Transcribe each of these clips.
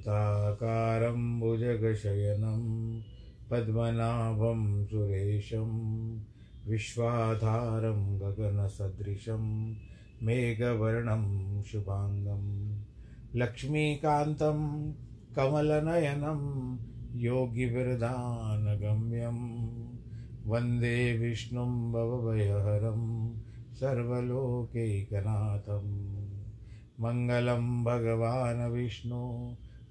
हाथ शान्ताकारं भुजगशयनं, पद्मनाभं सुरेशं, विश्वाधारं गगनसदृशं, मेघवर्णं शुभाङ्गं, लक्ष्मीकान्तं कमलनयनं, योगिविरदानगम्यं, वंदे विष्णुं भवभयहरं, सर्वलोकैकनाथं, मङ्गलं भगवान् विष्णु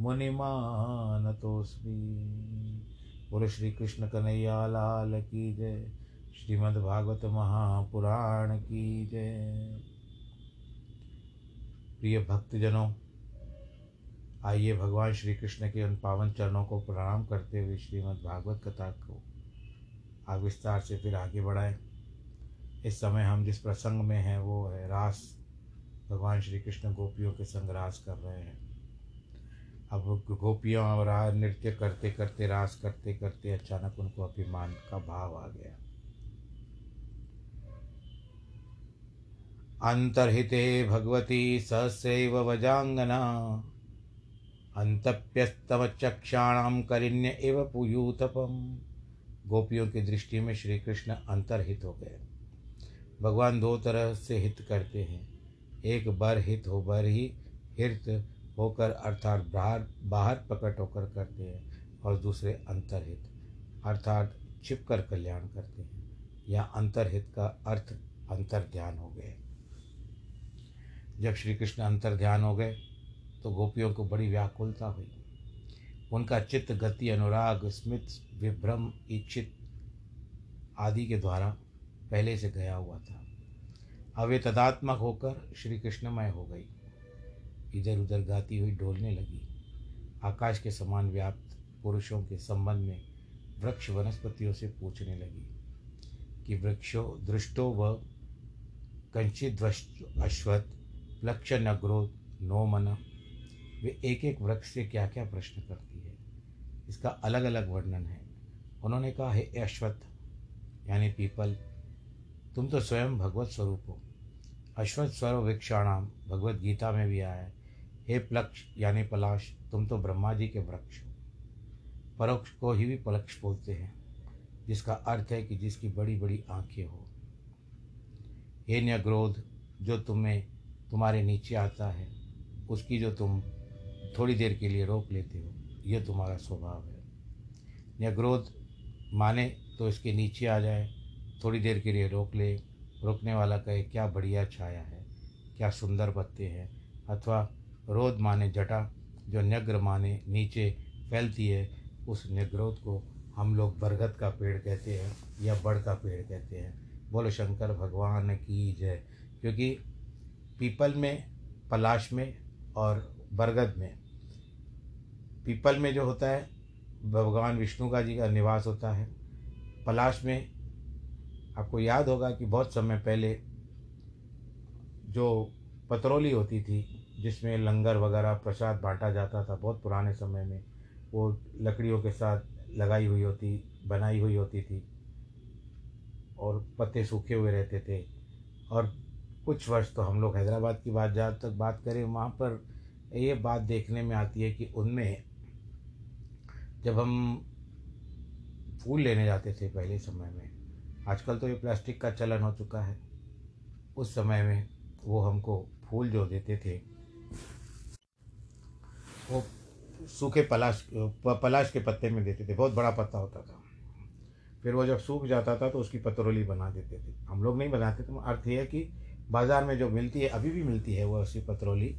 मुनिमानतोऽस्मि। बोलो श्री कृष्ण कन्हैया लाल की जय। श्रीमद् भागवत महापुराण की जय। प्रिय भक्तजनों, आइए भगवान श्री कृष्ण के उन पावन चरणों को प्रणाम करते हुए श्रीमद् भागवत कथा को आग विस्तार से फिर आगे बढ़ाएँ। इस समय हम जिस प्रसंग में हैं, वो है रास। भगवान श्री कृष्ण गोपियों के संग रास कर रहे हैं। अब गोपियों और नृत्य करते करते, रास करते करते अचानक उनको अभिमान का भाव आ गया। अंतर्हिते भगवती सहस्रैव वजांगना अंतप्यस्तमचक्षाणाम करिण्य एव पुयूतपम गोपियों की दृष्टि में श्री कृष्ण अंतर्हित हो गए। भगवान दो तरह से हित करते हैं। एक बर हित, हो बर ही हित। होकर अर्थात बाहर बाहर प्रकट होकर करते हैं और दूसरे अंतर्हित, अर्थात छिप कर कल्याण करते हैं। या अंतर्हित का अर्थ अंतर ध्यान हो गए जब श्री कृष्ण अंतर ध्यान हो गए तो गोपियों को बड़ी व्याकुलता हुई। उनका चित्त, गति, अनुराग, स्मित, विभ्रम, इच्छित आदि के द्वारा पहले से गया हुआ था। अब वे तदात्मक होकर श्री कृष्णमय हो गई। इधर उधर गाती हुई डोलने लगी। आकाश के समान व्याप्त पुरुषों के संबंध में वृक्ष वनस्पतियों से पूछने लगी कि वृक्षो, दृष्टो व कंचित अश्वत प्लक्ष नग्रोध नो मन वे एक एक वृक्ष से क्या क्या प्रश्न करती है। इसका अलग अलग वर्णन है। उन्होंने कहा, हे अश्वत्थ, यानी पीपल, तुम तो स्वयं भगवत स्वरूप हो। अश्वत्थ स्वर वृक्षाणाम भगवत गीता में भी आया है। हे प्लक्ष यानी पलाश, तुम तो ब्रह्मा जी के वृक्ष हो। परोक्ष को ही भी पलक्ष बोलते हैं, जिसका अर्थ है कि जिसकी बड़ी बड़ी आँखें हो। हे न्यग्रोध, जो तुम्हें, तुम्हारे नीचे आता है, उसकी जो तुम थोड़ी देर के लिए रोक लेते हो, यह तुम्हारा स्वभाव है। न्यग्रोध, माने तो इसके नीचे आ जाए, थोड़ी देर के लिए रोक ले, रोकने वाला कहे, क्या बढ़िया छाया है, क्या सुंदर पत्ते हैं। अथवा रोध माने जटा, जो न्यग्र माने नीचे फैलती है, उस न्यग्रोध को हम लोग बरगद का पेड़ कहते हैं या बड़ का पेड़ कहते हैं। बोलो, शंकर, भगवान की जय। क्योंकि पीपल में, पलाश में और बरगद में, पीपल में जो होता है, भगवान विष्णु का जी का निवास होता है। पलाश में आपको याद होगा कि बहुत समय पहले जो पतरोली होती थी जिसमें लंगर वगैरह, प्रसाद बांटा जाता था बहुत पुराने समय में। वो लकड़ियों के साथ लगाई हुई होती, बनाई हुई होती थी और पत्ते सूखे हुए रहते थे। और कुछ वर्ष तो हम लोग हैदराबाद की बात जहाँ तक बात करें, वहाँ पर ये बात देखने में आती है कि उनमें जब हम फूल लेने जाते थे पहले समय में, आजकल तो ये प्लास्टिक का चलन हो चुका है, उस समय में वो हमको फूल जो देते थे वो सूखे पलाश पलाश के पत्ते में देते थे, बहुत बड़ा पत्ता होता था। फिर वो जब सूख जाता था तो उसकी पतरोली बना देते थे। हम लोग नहीं बनाते थे, अर्थ ये है कि बाज़ार में जो मिलती है, अभी भी मिलती है वो ऐसी पतरोली।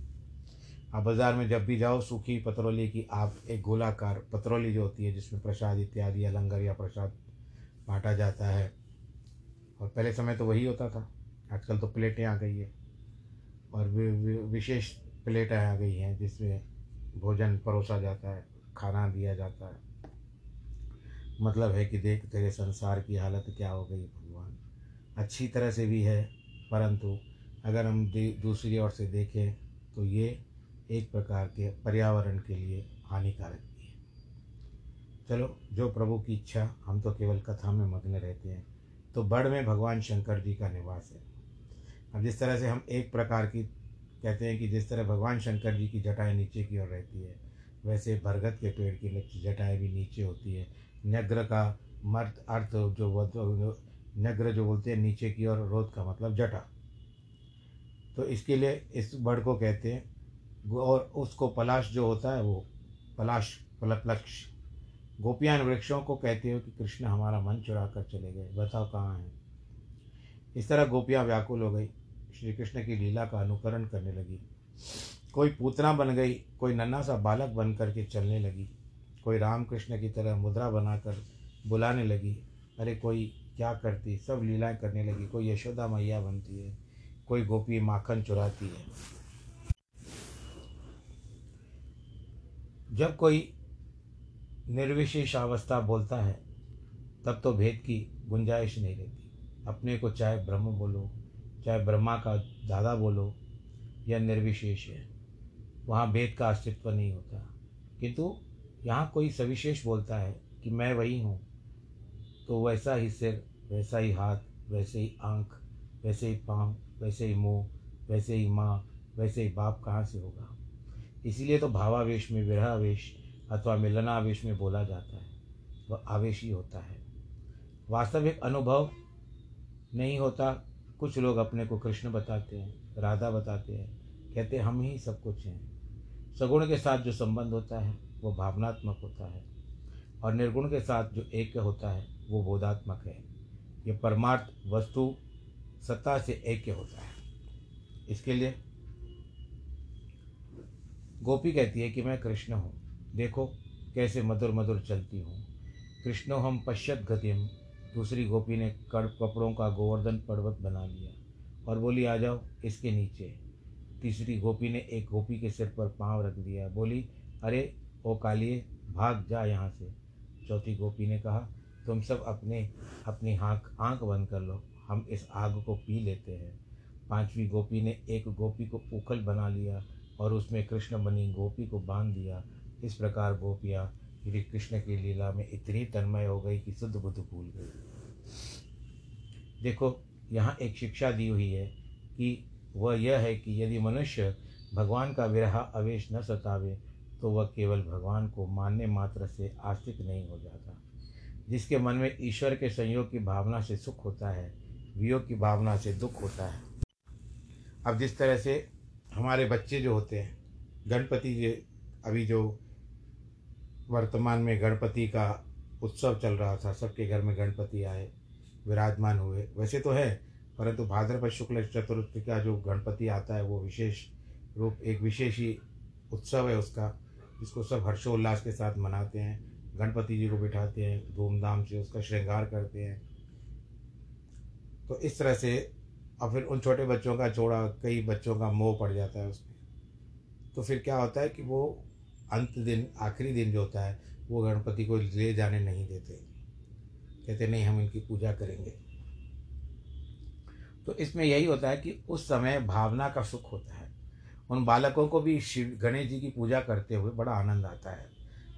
आप बाज़ार में जब भी जाओ, सूखी पतरोली की आप एक गोलाकार पतरोली जो होती है, जिसमें प्रसाद इत्यादि या लंगर या प्रसाद बांटा जाता है। और पहले समय तो वही होता था, आजकल तो प्लेटें आ गई है। और विशेष प्लेटें आ गई हैं, जिसमें भोजन परोसा जाता है, खाना दिया जाता है। मतलब है कि देख तेरे संसार की हालत क्या हो गई भगवान। अच्छी तरह से भी है, परंतु अगर हम दूसरी ओर से देखें तो ये एक प्रकार के पर्यावरण के लिए हानिकारक भी है। चलो, जो प्रभु की इच्छा, हम तो केवल कथा में मग्न रहते हैं। तो बड़ में भगवान शंकर जी का निवास है। अब जिस तरह से हम एक प्रकार की कहते हैं कि जिस तरह भगवान शंकर जी की जटाएँ नीचे की ओर रहती है, वैसे बरगद के पेड़ की जटाएँ भी नीचे होती है। नग्र का मर्द अर्थ जो नग्र जो बोलते हैं, नीचे की ओर रोध का मतलब जटा। तो इसके लिए इस बड़ को कहते हैं, और उसको पलाश जो होता है वो, पलाश, पलप्लक्ष। गोपियान वृक्षों को कहते हो कि कृष्ण हमारा मन चुरा कर चले गए, बताओ कहाँ हैं। इस तरह गोपियाँ व्याकुल हो गई। श्री कृष्ण की लीला का अनुकरण करने लगी। कोई पूतना बन गई, कोई नन्ना सा बालक बन करके चलने लगी, कोई रामकृष्ण की तरह मुद्रा बनाकर बुलाने लगी, अरे कोई क्या करती, सब लीलाएँ करने लगी, कोई यशोदा मैया बनती है, कोई गोपी माखन चुराती है। जब कोई निर्विशेष अवस्था बोलता है, तब तो भेद की गुंजाइश नहीं रहती। अपने को चाहे ब्रह्म बोलो चाहे ब्रह्मा का दादा बोलो या निर्विशेष है, वहाँ भेद का अस्तित्व नहीं होता। किंतु यहाँ कोई सविशेष बोलता है कि मैं वही हूँ तो वैसा ही सिर, वैसा ही हाथ, वैसे ही आँख, वैसे ही पाँव, वैसे ही मुँह, वैसे ही माँ, वैसे ही बाप कहाँ से होगा? इसीलिए तो भावावेश में विरहावेश अथवा मिलनावेश में बोला जाता है। वह आवेश ही होता है। वास्तविक अनुभव नहीं होता कुछ लोग अपने को कृष्ण बताते हैं, राधा बताते हैं, कहते हैं, हम ही सब कुछ हैं। सगुण के साथ जो संबंध होता है, वो भावनात्मक होता है। और निर्गुण के साथ जो एक होता है, वो बोधात्मक है। ये परमार्थ वस्तु सत्ता से ऐक्य होता है। इसके लिए गोपी कहती है कि मैं कृष्ण हूँ। देखो कैसे मधुर मधुर चलती हूँ। कृष्णो हम पश्यत गतिम। दूसरी गोपी ने कड़ कपड़ों का गोवर्धन पर्वत बना लिया और बोली, आ जाओ इसके नीचे। तीसरी गोपी ने एक गोपी के सिर पर पाँव रख दिया, बोली, अरे, ओ कालिए, भाग जा यहाँ से। चौथी गोपी ने कहा, तुम सब अपने, अपनी आँख आँख बंद कर लो, हम इस आग को पी लेते हैं। पांचवी गोपी ने एक गोपी को उखल बना लिया और उसमें कृष्ण बनी गोपी को बाँध दिया। इस प्रकार गोपियाँ श्री कृष्ण की लीला में इतनी तन्मय हो गई कि शुद्ध बुद्ध भूल गई देखो, यहाँ एक शिक्षा दी हुई है कि वह यह है कि यदि मनुष्य भगवान का विरह अवेश न सतावे तो वह केवल भगवान को मानने मात्र से आस्तिक नहीं हो जाता, जिसके मन में ईश्वर के संयोग की भावना से सुख होता है, वियोग की भावना से दुख होता है। अब जिस तरह से हमारे बच्चे जो होते हैं, गणपति जी अभी जो वर्तमान में गणपति का उत्सव चल रहा था। सबके घर में गणपति आए, विराजमान हुए। वैसे तो है, परंतु भाद्रपद शुक्ल चतुर्थी का जो गणपति आता है, वो विशेष रूप, एक विशेष ही उत्सव है उसका, जिसको सब हर्षोल्लास के साथ मनाते हैं। गणपति जी को बिठाते हैं, धूमधाम से उसका श्रृंगार करते हैं। तो इस तरह से, और फिर उन छोटे बच्चों का छोड़ा कई बच्चों का मोह पड़ जाता है उसमें। तो फिर क्या होता है कि वो अंत दिन आखिरी दिन जो होता है, वो गणपति को ले जाने नहीं देते। कहते, नहीं, हम इनकी पूजा करेंगे। तो इसमें यही होता है कि उस समय भावना का सुख होता है। उन बालकों को भी शिव, गणेश जी की पूजा करते हुए बड़ा आनंद आता है।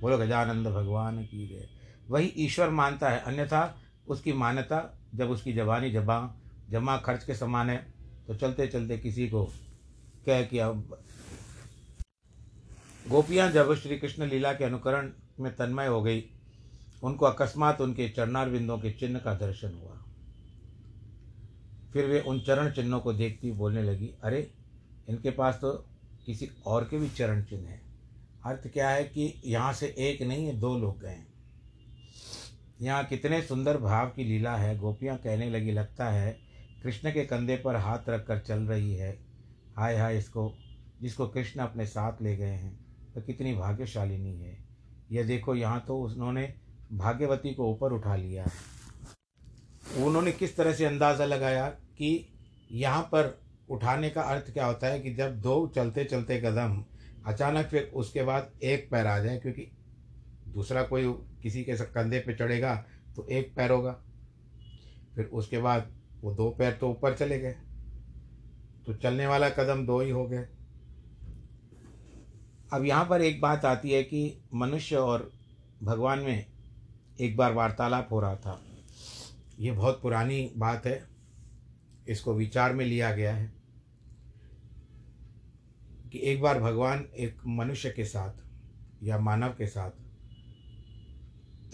बोलो, गजानंद भगवान की जय। वही ईश्वर मानता है। अन्यथा उसकी मान्यता, जब उसकी जबानी जबा जमा खर्च के समान है तो चलते चलते किसी को कह कि अब गोपियाँ जब श्री कृष्ण लीला के अनुकरण में तन्मय हो गई, उनको अकस्मात उनके चरणार बिंदों के चिन्ह का दर्शन हुआ। फिर वे उन चरण चिन्हों को देखती बोलने लगी, अरे, इनके पास तो किसी और के भी चरण चिन्ह हैं। अर्थ क्या है कि यहाँ से एक नहीं है दो लोग गए यहाँ कितने सुंदर भाव की लीला है। गोपियाँ कहने लगी, लगता है कृष्ण के कंधे पर हाथ रखकर चल रही है। हाय हाय इसको, जिसको कृष्ण अपने साथ ले गए हैं। तो कितनी भाग्यशालिनी है। यह देखो, यहाँ तो उन्होंने भाग्यवती को ऊपर उठा लिया। उन्होंने किस तरह से अंदाज़ा लगाया कि यहाँ पर उठाने का अर्थ क्या होता है कि जब दो चलते चलते कदम, अचानक फिर उसके बाद एक पैर आ जाए, क्योंकि दूसरा कोई किसी के कंधे पे चढ़ेगा तो एक पैर होगा। फिर उसके बाद वो दो पैर तो ऊपर चले गए। तो चलने वाला कदम दो ही हो गए। अब यहाँ पर एक बात आती है कि मनुष्य और भगवान में एक बार वार्तालाप हो रहा था। ये बहुत पुरानी बात है। इसको विचार में लिया गया है कि एक बार भगवान एक मनुष्य के साथ या मानव के साथ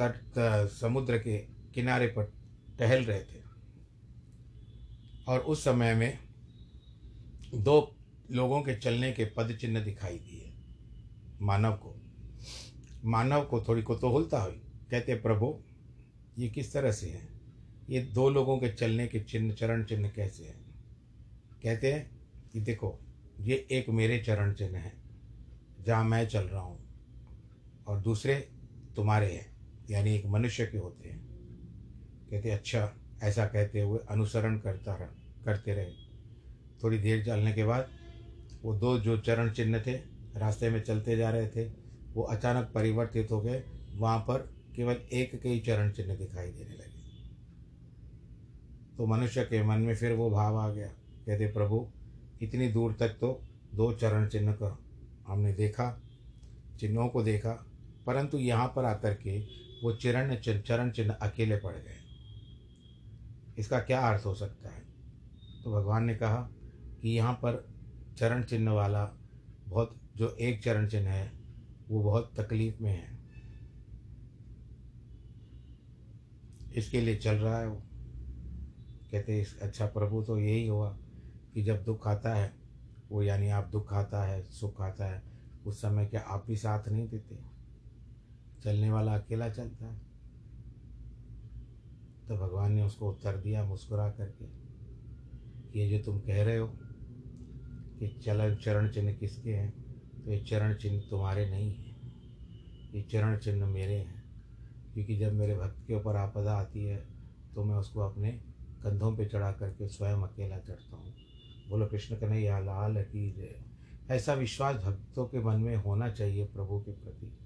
तट, समुद्र के किनारे पर टहल रहे थे और उस समय में दो लोगों के चलने के पद चिन्ह दिखाई दिए। मानव को। मानव को थोड़ी कुतूहलता हुई। कहते प्रभु, ये किस तरह से है? ये दो लोगों के चलने के चिन्ह, चरण चिन्ह कैसे हैं? कहते हैं कि देखो, ये एक मेरे चरण चिन्ह हैं, जहाँ मैं चल रहा हूँ, और दूसरे तुम्हारे हैं, यानी एक मनुष्य के होते हैं। कहते अच्छा ऐसा कहते हुए अनुसरण करता रह, करते रहे। थोड़ी देर चलने के बाद, वो दो जो चरण चिन्ह थे रास्ते में चलते जा रहे थे, वो अचानक परिवर्तित हो गए। वहाँ पर केवल एक के ही चरण चिन्ह दिखाई देने लगे। तो मनुष्य के मन में फिर वो भाव आ गया। कहते, प्रभु, इतनी दूर तक तो दो चरण चिन्ह का हमने देखा, चिन्हों को देखा, परंतु यहाँ पर आकर के वो चरण चरण चिन्ह अकेले पड़ गए। इसका क्या अर्थ हो सकता है? तो भगवान ने कहा कि यहाँ पर चरण चिन्ह वाला बहुत जो एक चरण चिन्ह है, वो बहुत तकलीफ़ में है। इसके लिए चल रहा है वो। कहते इस अच्छा प्रभु तो यही हुआ कि जब दुख आता है, वो यानी आप दुख आता है, सुख आता है, उस समय क्या आप भी साथ नहीं देते। चलने वाला अकेला चलता है। तो भगवान ने उसको उत्तर दिया मुस्कुरा करके कि ये जो तुम कह रहे हो कि चलन, चरण चिन्ह किसके हैं? ये चरण चिन्ह तुम्हारे नहीं हैं। ये चरण चिन्ह मेरे हैं। क्योंकि जब मेरे भक्त के ऊपर आपदा आती है तो मैं उसको अपने कंधों पे चढ़ा करके स्वयं अकेला चढ़ता हूँ। बोलो, कृष्ण कन्हैया, लाल की जय। ऐसा विश्वास भक्तों के मन में होना चाहिए प्रभु के प्रति।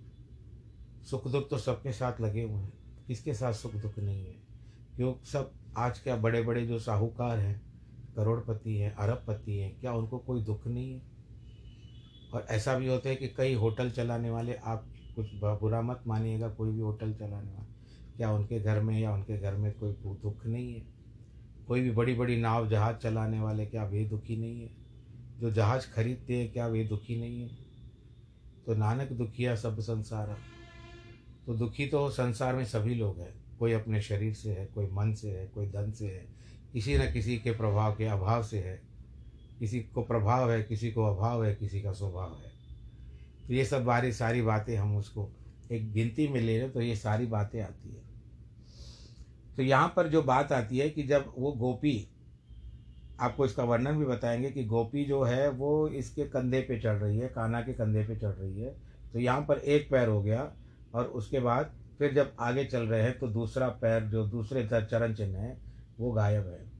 सुख दुख तो सबके साथ लगे हुए हैं। किसके साथ सुख दुख नहीं है? क्यों सब आज क्या बड़े बड़े जो साहूकार हैं, करोड़पति हैं, अरबपति हैं, क्या उनको कोई दुख नहीं है? और ऐसा भी होता है कि कई होटल चलाने वाले, आप कुछ बुरा मत मानिएगा, कोई भी होटल चलाने वाला। क्या उनके घर में, या उनके घर में कोई दुख नहीं है। कोई भी बड़ी बड़ी नाव जहाज़ चलाने वाले, क्या वे दुखी नहीं है? जो जहाज़ खरीदते हैं, क्या वे दुखी नहीं है? तो नानक दुखिया सब संसार। तो दुखी तो संसार में सभी लोग हैं। कोई अपने शरीर से है, कोई मन से है, कोई धन से है। किसी न किसी के प्रभाव के अभाव से है। किसी को प्रभाव है, किसी को अभाव है, किसी का स्वभाव है। तो ये सब बारी, सारी बातें हम उसको एक गिनती में ले लें तो ये सारी बातें आती है। तो यहाँ पर जो बात आती है कि जब वो गोपी, आपको इसका वर्णन भी बताएँगे कि गोपी जो है, वो इसके कंधे पे चढ़ रही है काना के कंधे पे चढ़ रही है। तो यहाँ पर एक पैर हो गया और उसके बाद फिर जब आगे चल रहे हैं तो दूसरा पैर, जो दूसरे चरण चिन्ह है, वो गायब है।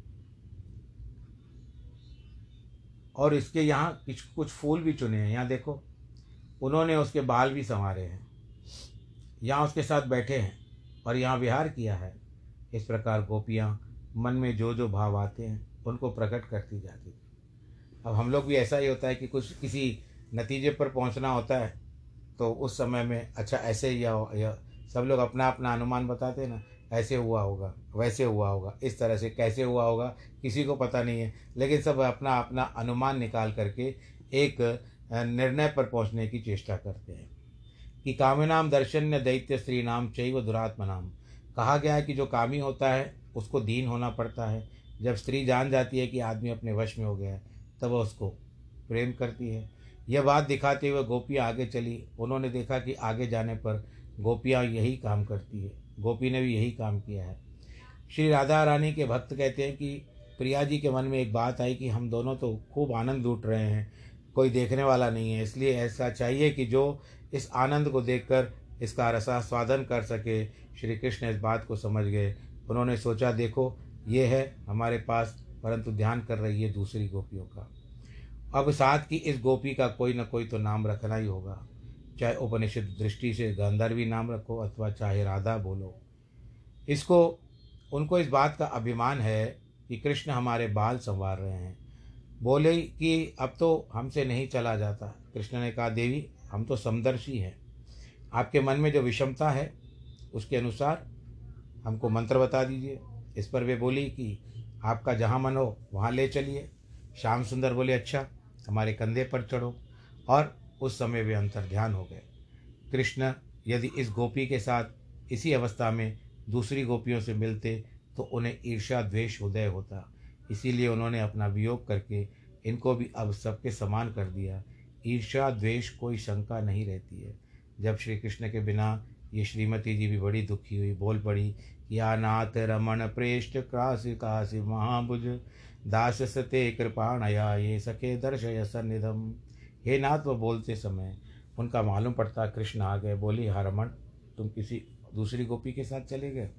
और इसके यहाँ कुछ कुछ फूल भी चुने हैं। यहाँ देखो उन्होंने उसके बाल भी संवारे हैं। यहाँ उसके साथ बैठे हैं और यहाँ विहार किया है। इस प्रकार गोपियाँ मन में जो जो भाव आते हैं उनको प्रकट करती जाती अब हम लोग भी ऐसा ही होता है कि कुछ किसी नतीजे पर पहुँचना होता है तो उस समय में अच्छा ऐसे या, या सब लोग अपना अपना अनुमान बताते हैं ना ऐसे हुआ होगा, वैसे हुआ होगा, इस तरह से कैसे हुआ होगा, किसी को पता नहीं है। लेकिन सब अपना अपना अनुमान निकाल करके एक निर्णय पर पहुँचने की चेष्टा करते हैं कि कामिनाम दर्शन्य दैत्य स्त्री नाम चैव दुरात्म नाम कहा गया है कि जो कामी होता है, उसको दीन होना पड़ता है। जब स्त्री जान जाती है कि आदमी अपने वश में हो गया है, तब वह उसको प्रेम करती है। यह बात दिखाते हुए गोपियाँ आगे चली। उन्होंने देखा कि आगे जाने पर गोपियाँ यही काम करती है। गोपी ने भी यही काम किया है। श्री राधा रानी के भक्त कहते हैं कि प्रिया जी के मन में एक बात आई कि हम दोनों तो खूब आनंद लूट रहे हैं, कोई देखने वाला नहीं है, इसलिए ऐसा चाहिए कि जो इस आनंद को देखकर इसका रसास्वादन कर सके। श्री कृष्ण इस बात को समझ गए। उन्होंने सोचा, देखो, ये है हमारे पास, परंतु ध्यान कर रही है दूसरी गोपियों का। अब साथ की इस गोपी का कोई ना कोई तो नाम रखना ही होगा। चाहे उपनिषद दृष्टि से गांधारवी नाम रखो अथवा चाहे राधा बोलो। इसको, उनको इस बात का अभिमान है कि कृष्ण हमारे बाल संवार रहे हैं। बोले कि अब तो हमसे नहीं चला जाता। कृष्ण ने कहा, देवी, हम तो समदर्शी हैं। आपके मन में जो विषमता है, उसके अनुसार हमको मंत्र बता दीजिए। इस पर वे बोली कि, आपका जहाँ मन हो, वहाँ ले चलिए। श्याम सुंदर बोले अच्छा हमारे कंधे पर चढ़ो। और उस समय वे अंतर ध्यान हो गए। कृष्ण यदि इस गोपी के साथ इसी अवस्था में दूसरी गोपियों से मिलते तो उन्हें ईर्ष्या द्वेष उदय होता। इसीलिए उन्होंने अपना वियोग करके इनको भी अब सबके समान कर दिया। ईर्ष्या द्वेष कोई शंका नहीं रहती है। जब श्री कृष्ण के बिना ये श्रीमती जी भी बड़ी दुखी हुई, बोल पड़ी या नाथ रमण प्रेष्ठ क्रासी काशी महाभुज, दास सते कृपाणया ये सखे दर्शय सन्निधम। हे नाथ, वो बोलते समय उनका मालूम पड़ता, कृष्ण आ गए, बोली हरमन तुम किसी दूसरी गोपी के साथ चले गए?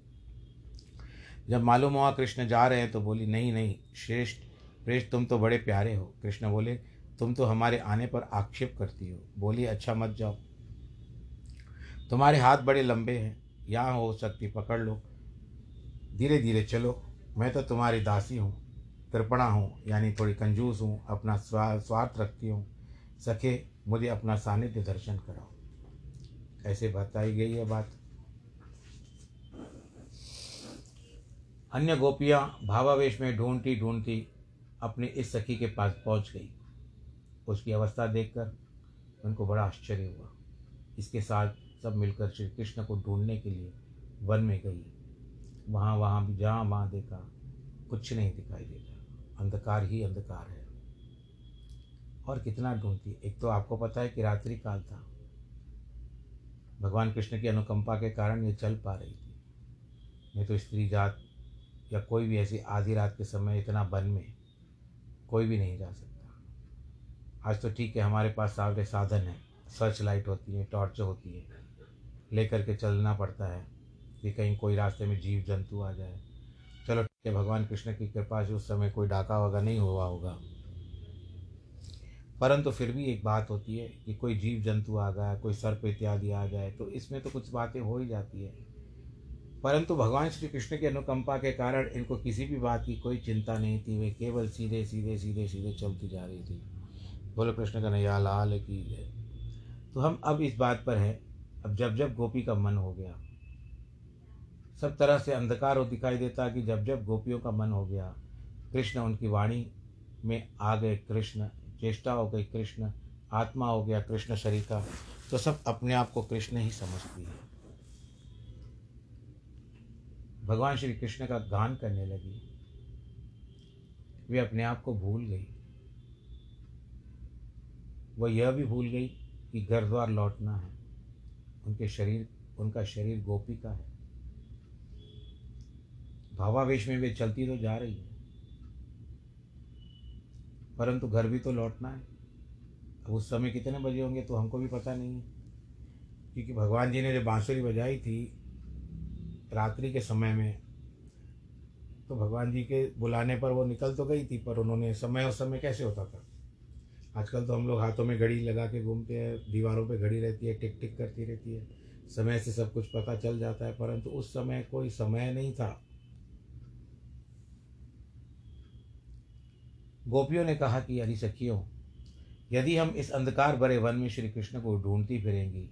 जब मालूम हुआ कृष्ण जा रहे हैं तो बोली, नहीं नहीं, श्रेष्ठ प्रेष्ठ तुम तो बड़े प्यारे हो। कृष्ण बोले, तुम तो हमारे आने पर आक्षेप करती हो। बोली अच्छा मत जाओ। तुम्हारे हाथ बड़े लंबे हैं, यहाँ हो सकती, पकड़ लो। धीरे धीरे चलो। मैं तो तुम्हारी दासी हूँ, कृपणा हूँ, यानी थोड़ी कंजूस हूँ, अपना स्वार्थ रखती हूँ। सखे मुझे अपना सानिध्य दर्शन कराओ। ऐसे बताई गई है बात। अन्य गोपियाँ भावावेश में ढूंढती ढूंढती अपनी इस सखी के पास पहुँच गई। उसकी अवस्था देखकर उनको बड़ा आश्चर्य हुआ। इसके साथ सब मिलकर श्री कृष्ण को ढूँढने के लिए वन में गई। वहाँ वहाँ भी जहाँ वहाँ देखा, कुछ नहीं दिखाई देता। अंधकार ही अंधकार है। और कितना ढूंढती एक तो आपको पता है कि रात्रि काल था। भगवान कृष्ण की अनुकंपा के कारण ये चल पा रही थी। नहीं तो स्त्री जात या कोई भी ऐसी आधी रात के समय इतना वन में कोई भी नहीं जा सकता। आज तो ठीक है, हमारे पास सारे साधन हैं। सर्च लाइट होती है, टॉर्च होती है। लेकर के चलना पड़ता है कि कहीं कोई रास्ते में जीव जंतु आ जाए। चलो ठीक है, भगवान कृष्ण की कृपा से उस समय कोई डाका वगैरह नहीं हुआ होगा। परंतु फिर भी एक बात होती है कि कोई जीव जंतु आ गया, कोई सर्प इत्यादि आ जाए तो इसमें तो कुछ बातें हो ही जाती है। परंतु भगवान श्री कृष्ण की अनुकंपा के कारण इनको किसी भी बात की कोई चिंता नहीं थी, वे केवल सीधे सीधे सीधे सीधे चलती जा रही थी। बोलो कृष्ण का नया लाल की है तो हम अब इस बात पर हैं। अब जब जब गोपी का मन हो गया, सब तरह से अंधकार हो दिखाई देता कि जब जब गोपियों का मन हो गया, कृष्ण उनकी वाणी में आ गए कृष्ण। चेष्टा हो गई कृष्ण आत्मा हो गया कृष्ण शरीर का तो सब अपने आप को कृष्ण ही समझती है। भगवान श्री कृष्ण का गान करने लगी। वे अपने आप को भूल गई। वह यह भी भूल गई कि घर द्वार लौटना है। उनके शरीर, उनका शरीर गोपी का है। भावावेश में वे चलती तो जा रही है। परंतु घर भी तो लौटना है। अब उस समय कितने बजे होंगे तो हमको भी पता नहीं है। क्योंकि भगवान जी ने जो बांसुरी बजाई थी, रात्रि के समय में तो भगवान जी के बुलाने पर वो निकल तो गई थी, पर उन्होंने समय उस समय कैसे होता था? आजकल तो हम लोग हाथों में घड़ी लगा के घूमते हैं, दीवारों पे घड़ी रहती है टिक टिक करती रहती है। समय से सब कुछ पता चल जाता है, परंतु उस समय कोई समय नहीं था। गोपियों ने कहा कि, अरे सखियों, यदि हम इस अंधकार भरे वन में श्री कृष्ण को ढूंढती फिरेंगी,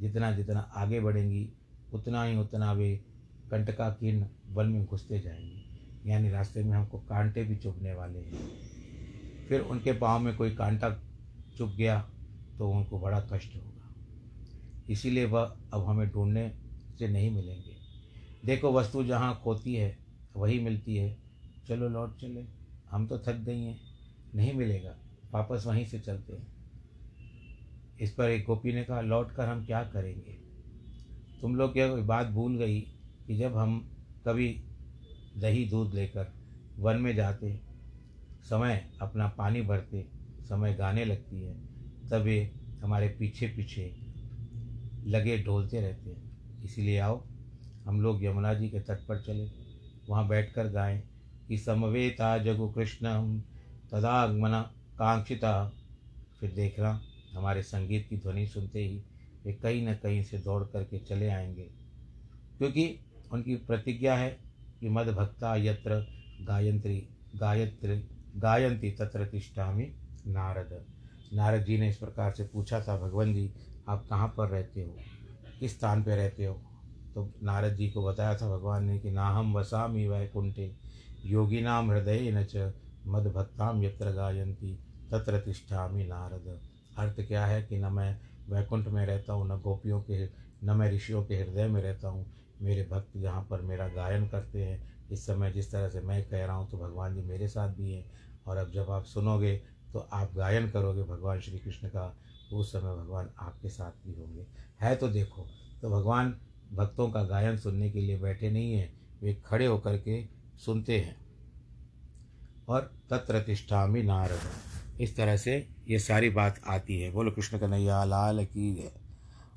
जितना जितना आगे बढ़ेंगी, उतना ही उतना वे कंटका किन वन में घुसते जाएँगे। यानी रास्ते में हमको कांटे भी चुभने वाले हैं। फिर उनके पाँव में कोई कांटा चुभ गया तो उनको बड़ा कष्ट होगा। इसीलिए वह अब हमें ढूँढने से नहीं मिलेंगे। देखो वस्तु जहाँ खोती है, वही मिलती है। चलो लौट चले। हम तो थक गई हैं, नहीं मिलेगा, वापस वहीं से चलते हैं। इस पर एक गोपी ने कहा, लौट कर हम क्या करेंगे? तुम लोग क्या बात भूल गई कि जब हम कभी दही दूध लेकर वन में जाते, समय अपना पानी भरते, समय गाने लगती है, तब ये हमारे पीछे पीछे लगे ढोलते रहते हैं। इसीलिए आओ, हम लोग यमुना जी के तट पर चले, वहाँ बैठकर गाएँ। कि समवेता जगु कृष्ण तदागमना कांक्षिता। फिर देखना, हमारे संगीत की ध्वनि सुनते ही वे कहीं न कहीं से दौड़ करके चले आएँगे। क्योंकि उनकी प्रतिज्ञा है कि मद भक्ता यत्र गायत्री गायत्री, गायंती तत्र तिष्ठामी नारद। नारद जी ने इस प्रकार से पूछा था, भगवान जी, आप कहाँ पर रहते हो? किस स्थान पर रहते हो? तो नारद जी को बताया था भगवान ने कि ना हम वसामी वैकुंठे। योगिनाम हृदय न च मदभक्ताम यत्र गायंती तत्र तिष्ठामी नारद। अर्थ क्या है कि न मैं वैकुंठ में रहता हूँ, न गोपियों के, न मैं ऋषियों के हृदय में रहता हूँ। मेरे भक्त जहाँ पर मेरा गायन करते हैं। इस समय जिस तरह से मैं कह रहा हूँ तो भगवान जी मेरे साथ भी हैं। और अब जब आप सुनोगे तो आप गायन करोगे भगवान श्री कृष्ण का तो उस समय भगवान आपके साथ भी होंगे। है तो देखो तो भगवान भक्तों का गायन सुनने के लिए बैठे नहीं हैं। वे खड़े होकर के सुनते हैं। और तत्र तिष्ठामी नारद इस तरह से ये सारी बात आती है। बोलो, कृष्ण कन्हैया, लाल की है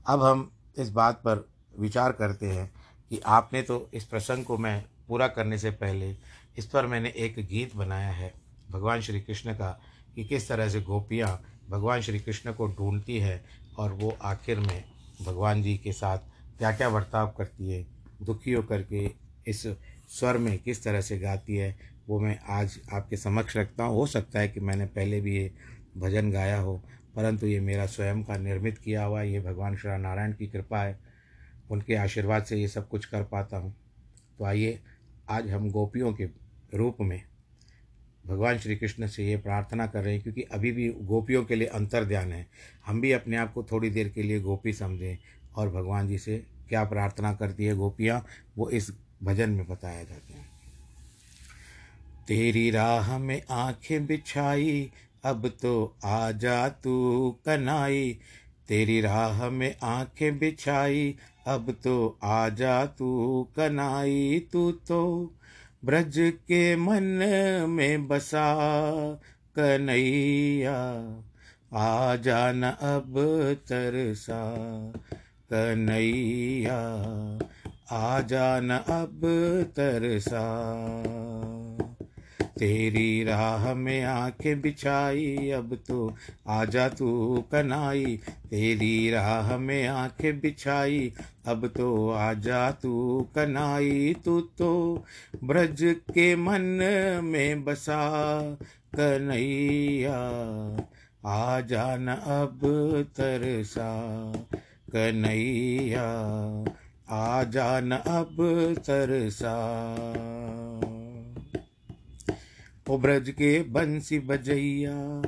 अब हम इस बात पर विचार करते हैं कि आपने तो इस प्रसंग को मैं पूरा करने से पहले इस पर मैंने एक गीत बनाया है भगवान श्री कृष्ण का, कि किस तरह से गोपियाँ भगवान श्री कृष्ण को ढूंढती है और वो आखिर में भगवान जी के साथ क्या क्या बर्ताव करती है दुखी होकर के इस स्वर में किस तरह से गाती है, वो मैं आज आपके समक्ष रखता हूँ। हो सकता है कि मैंने पहले भी ये भजन गाया हो, परंतु ये मेरा स्वयं का निर्मित किया हुआ ये भगवान श्री नारायण की कृपा है, उनके आशीर्वाद से ये सब कुछ कर पाता हूँ। तो आइए, आज हम गोपियों के रूप में भगवान श्री कृष्ण से ये प्रार्थना कर रहे हैं, क्योंकि अभी भी गोपियों के लिए अंतर ध्यान है। हम भी अपने आप को थोड़ी देर के लिए गोपी समझें और भगवान जी से क्या प्रार्थना करती है गोपियाँ, वो इस भजन में बताया जाता है। तेरी राह में आँखें बिछाई, अब तो आ जा तू कनाई। तेरी राह में आँखें बिछाई, अब तो आ जा तू कनाई। तू तो ब्रज के मन में बसा कन्हैया आ जाना अब तरसा कन्हैया। आ जाना अब तरसा। तेरी राह में आँखें बिछाई, अब तो आजा तू कनाई। तेरी राह में आँखें बिछाई, अब तो आजा तू कनाई। तू तो ब्रज के मन में बसा कन्हैया। आ जान अब तरसा कन्हैया। आ जान अब तरसा। ओ ब्रज के बंसी बजैया,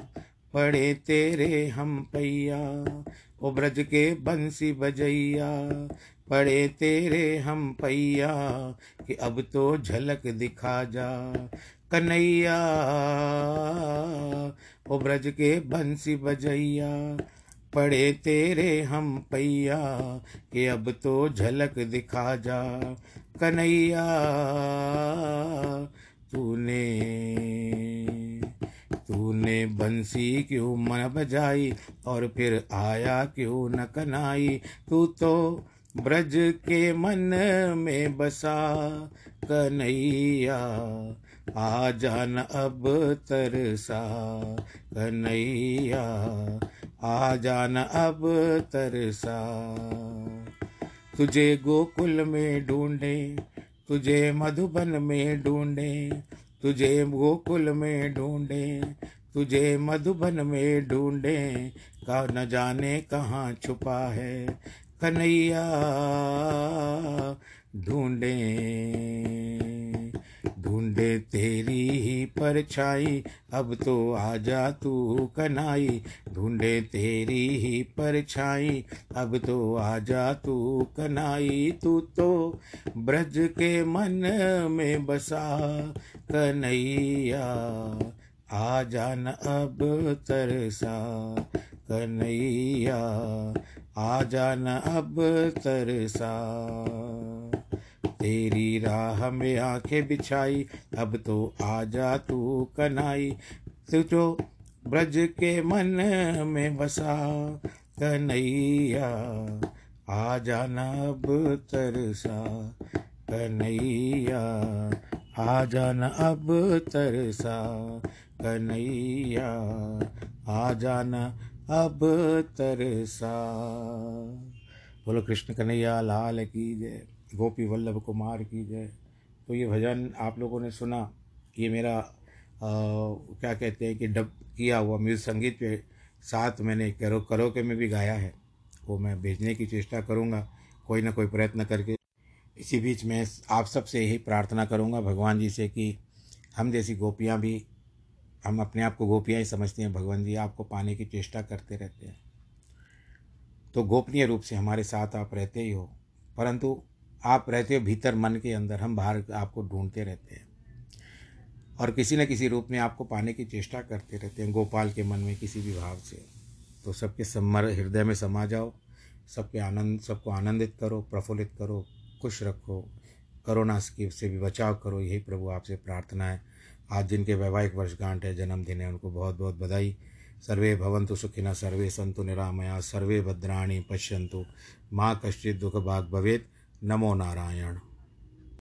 पड़े तेरे हम पैया। ओ ब्रज के बंसी बजैया, पड़े तेरे हम पैया, कि अब तो झलक दिखा जा। कन्हैया, ओ ब्रज के बंसी बजैया पड़े तेरे हम पैया, कि अब तो झलक दिखा जा। कन्हैया, तूने तूने बंसी क्यों मन बजाई, और फिर आया क्यों न कनाई? तू तो ब्रज के मन में बसा। कन्हैया, आ जान अब तरसा। कन्हैया आ जान अब तरसा। तुझे गोकुल में ढूंढे, तुझे मधुबन में ढूंढे, तुझे गोकुल में ढूंढे, तुझे मधुबन में ढूंढे। का न जाने कहाँ छुपा है कन्हैया ढूंढे। ढूंढे तेरी ही परछाई, अब तो आजा तू कनाई। ढूंढे तेरी ही परछाई, अब तो आजा तू कनाई। तू तो ब्रज के मन में बसा कन्हैया, आ जान अब तरसा कन्हैया, आ जान अब तरसा। तेरी राह में आँखें बिछाई, अब तो आ जा तू कनाई। तू तो ब्रज के मन में बसा कन्हैया, आ जाना अब तरसा कन्हैया, आ जाना अब तरसा कन्हैया, आ जाना अब तरसा। बोलो कृष्ण कन्हैया, लाल की जय। गोपी वल्लभ कुमार की जय। तो ये भजन आप लोगों ने सुना ये मेरा आ, क्या कहते हैं कि डब किया हुआ म्यूज़िक संगीत पे साथ मैंने करो करोके में भी गाया है। वो मैं भेजने की चेष्टा करूँगा कोई ना कोई प्रयत्न करके। इसी बीच मैं आप सबसे यही प्रार्थना करूँगा भगवान जी से कि हम जैसी गोपियाँ भी हम अपने आप को गोपियाँ ही समझते हैं। भगवान जी आपको पाने की चेष्टा करते रहते हैं। तो गोपनीय रूप से हमारे साथ आप रहते ही हो परंतु आप रहते हो भीतर मन के अंदर, हम बाहर आपको ढूंढते रहते हैं। और किसी न किसी रूप में आपको पाने की चेष्टा करते रहते हैं, गोपाल के मन में किसी भी भाव से। तो सबके समर हृदय में समा जाओ, सबके आनंद, सबको आनंदित करो, प्रफुल्लित करो, खुश रखो कोरोना से भी बचाव करो, यही प्रभु आपसे प्रार्थना है। आज जिनके वैवाहिक वर्षगांठ है, जन्मदिन है, उनको बहुत बहुत बधाई। सर्वे भवंतु सुखिना सर्वे संतु निरामया, सर्वे भद्राणी पश्यंतु माँ कश्चित दुख भाग भवेत्। नमो नारायण।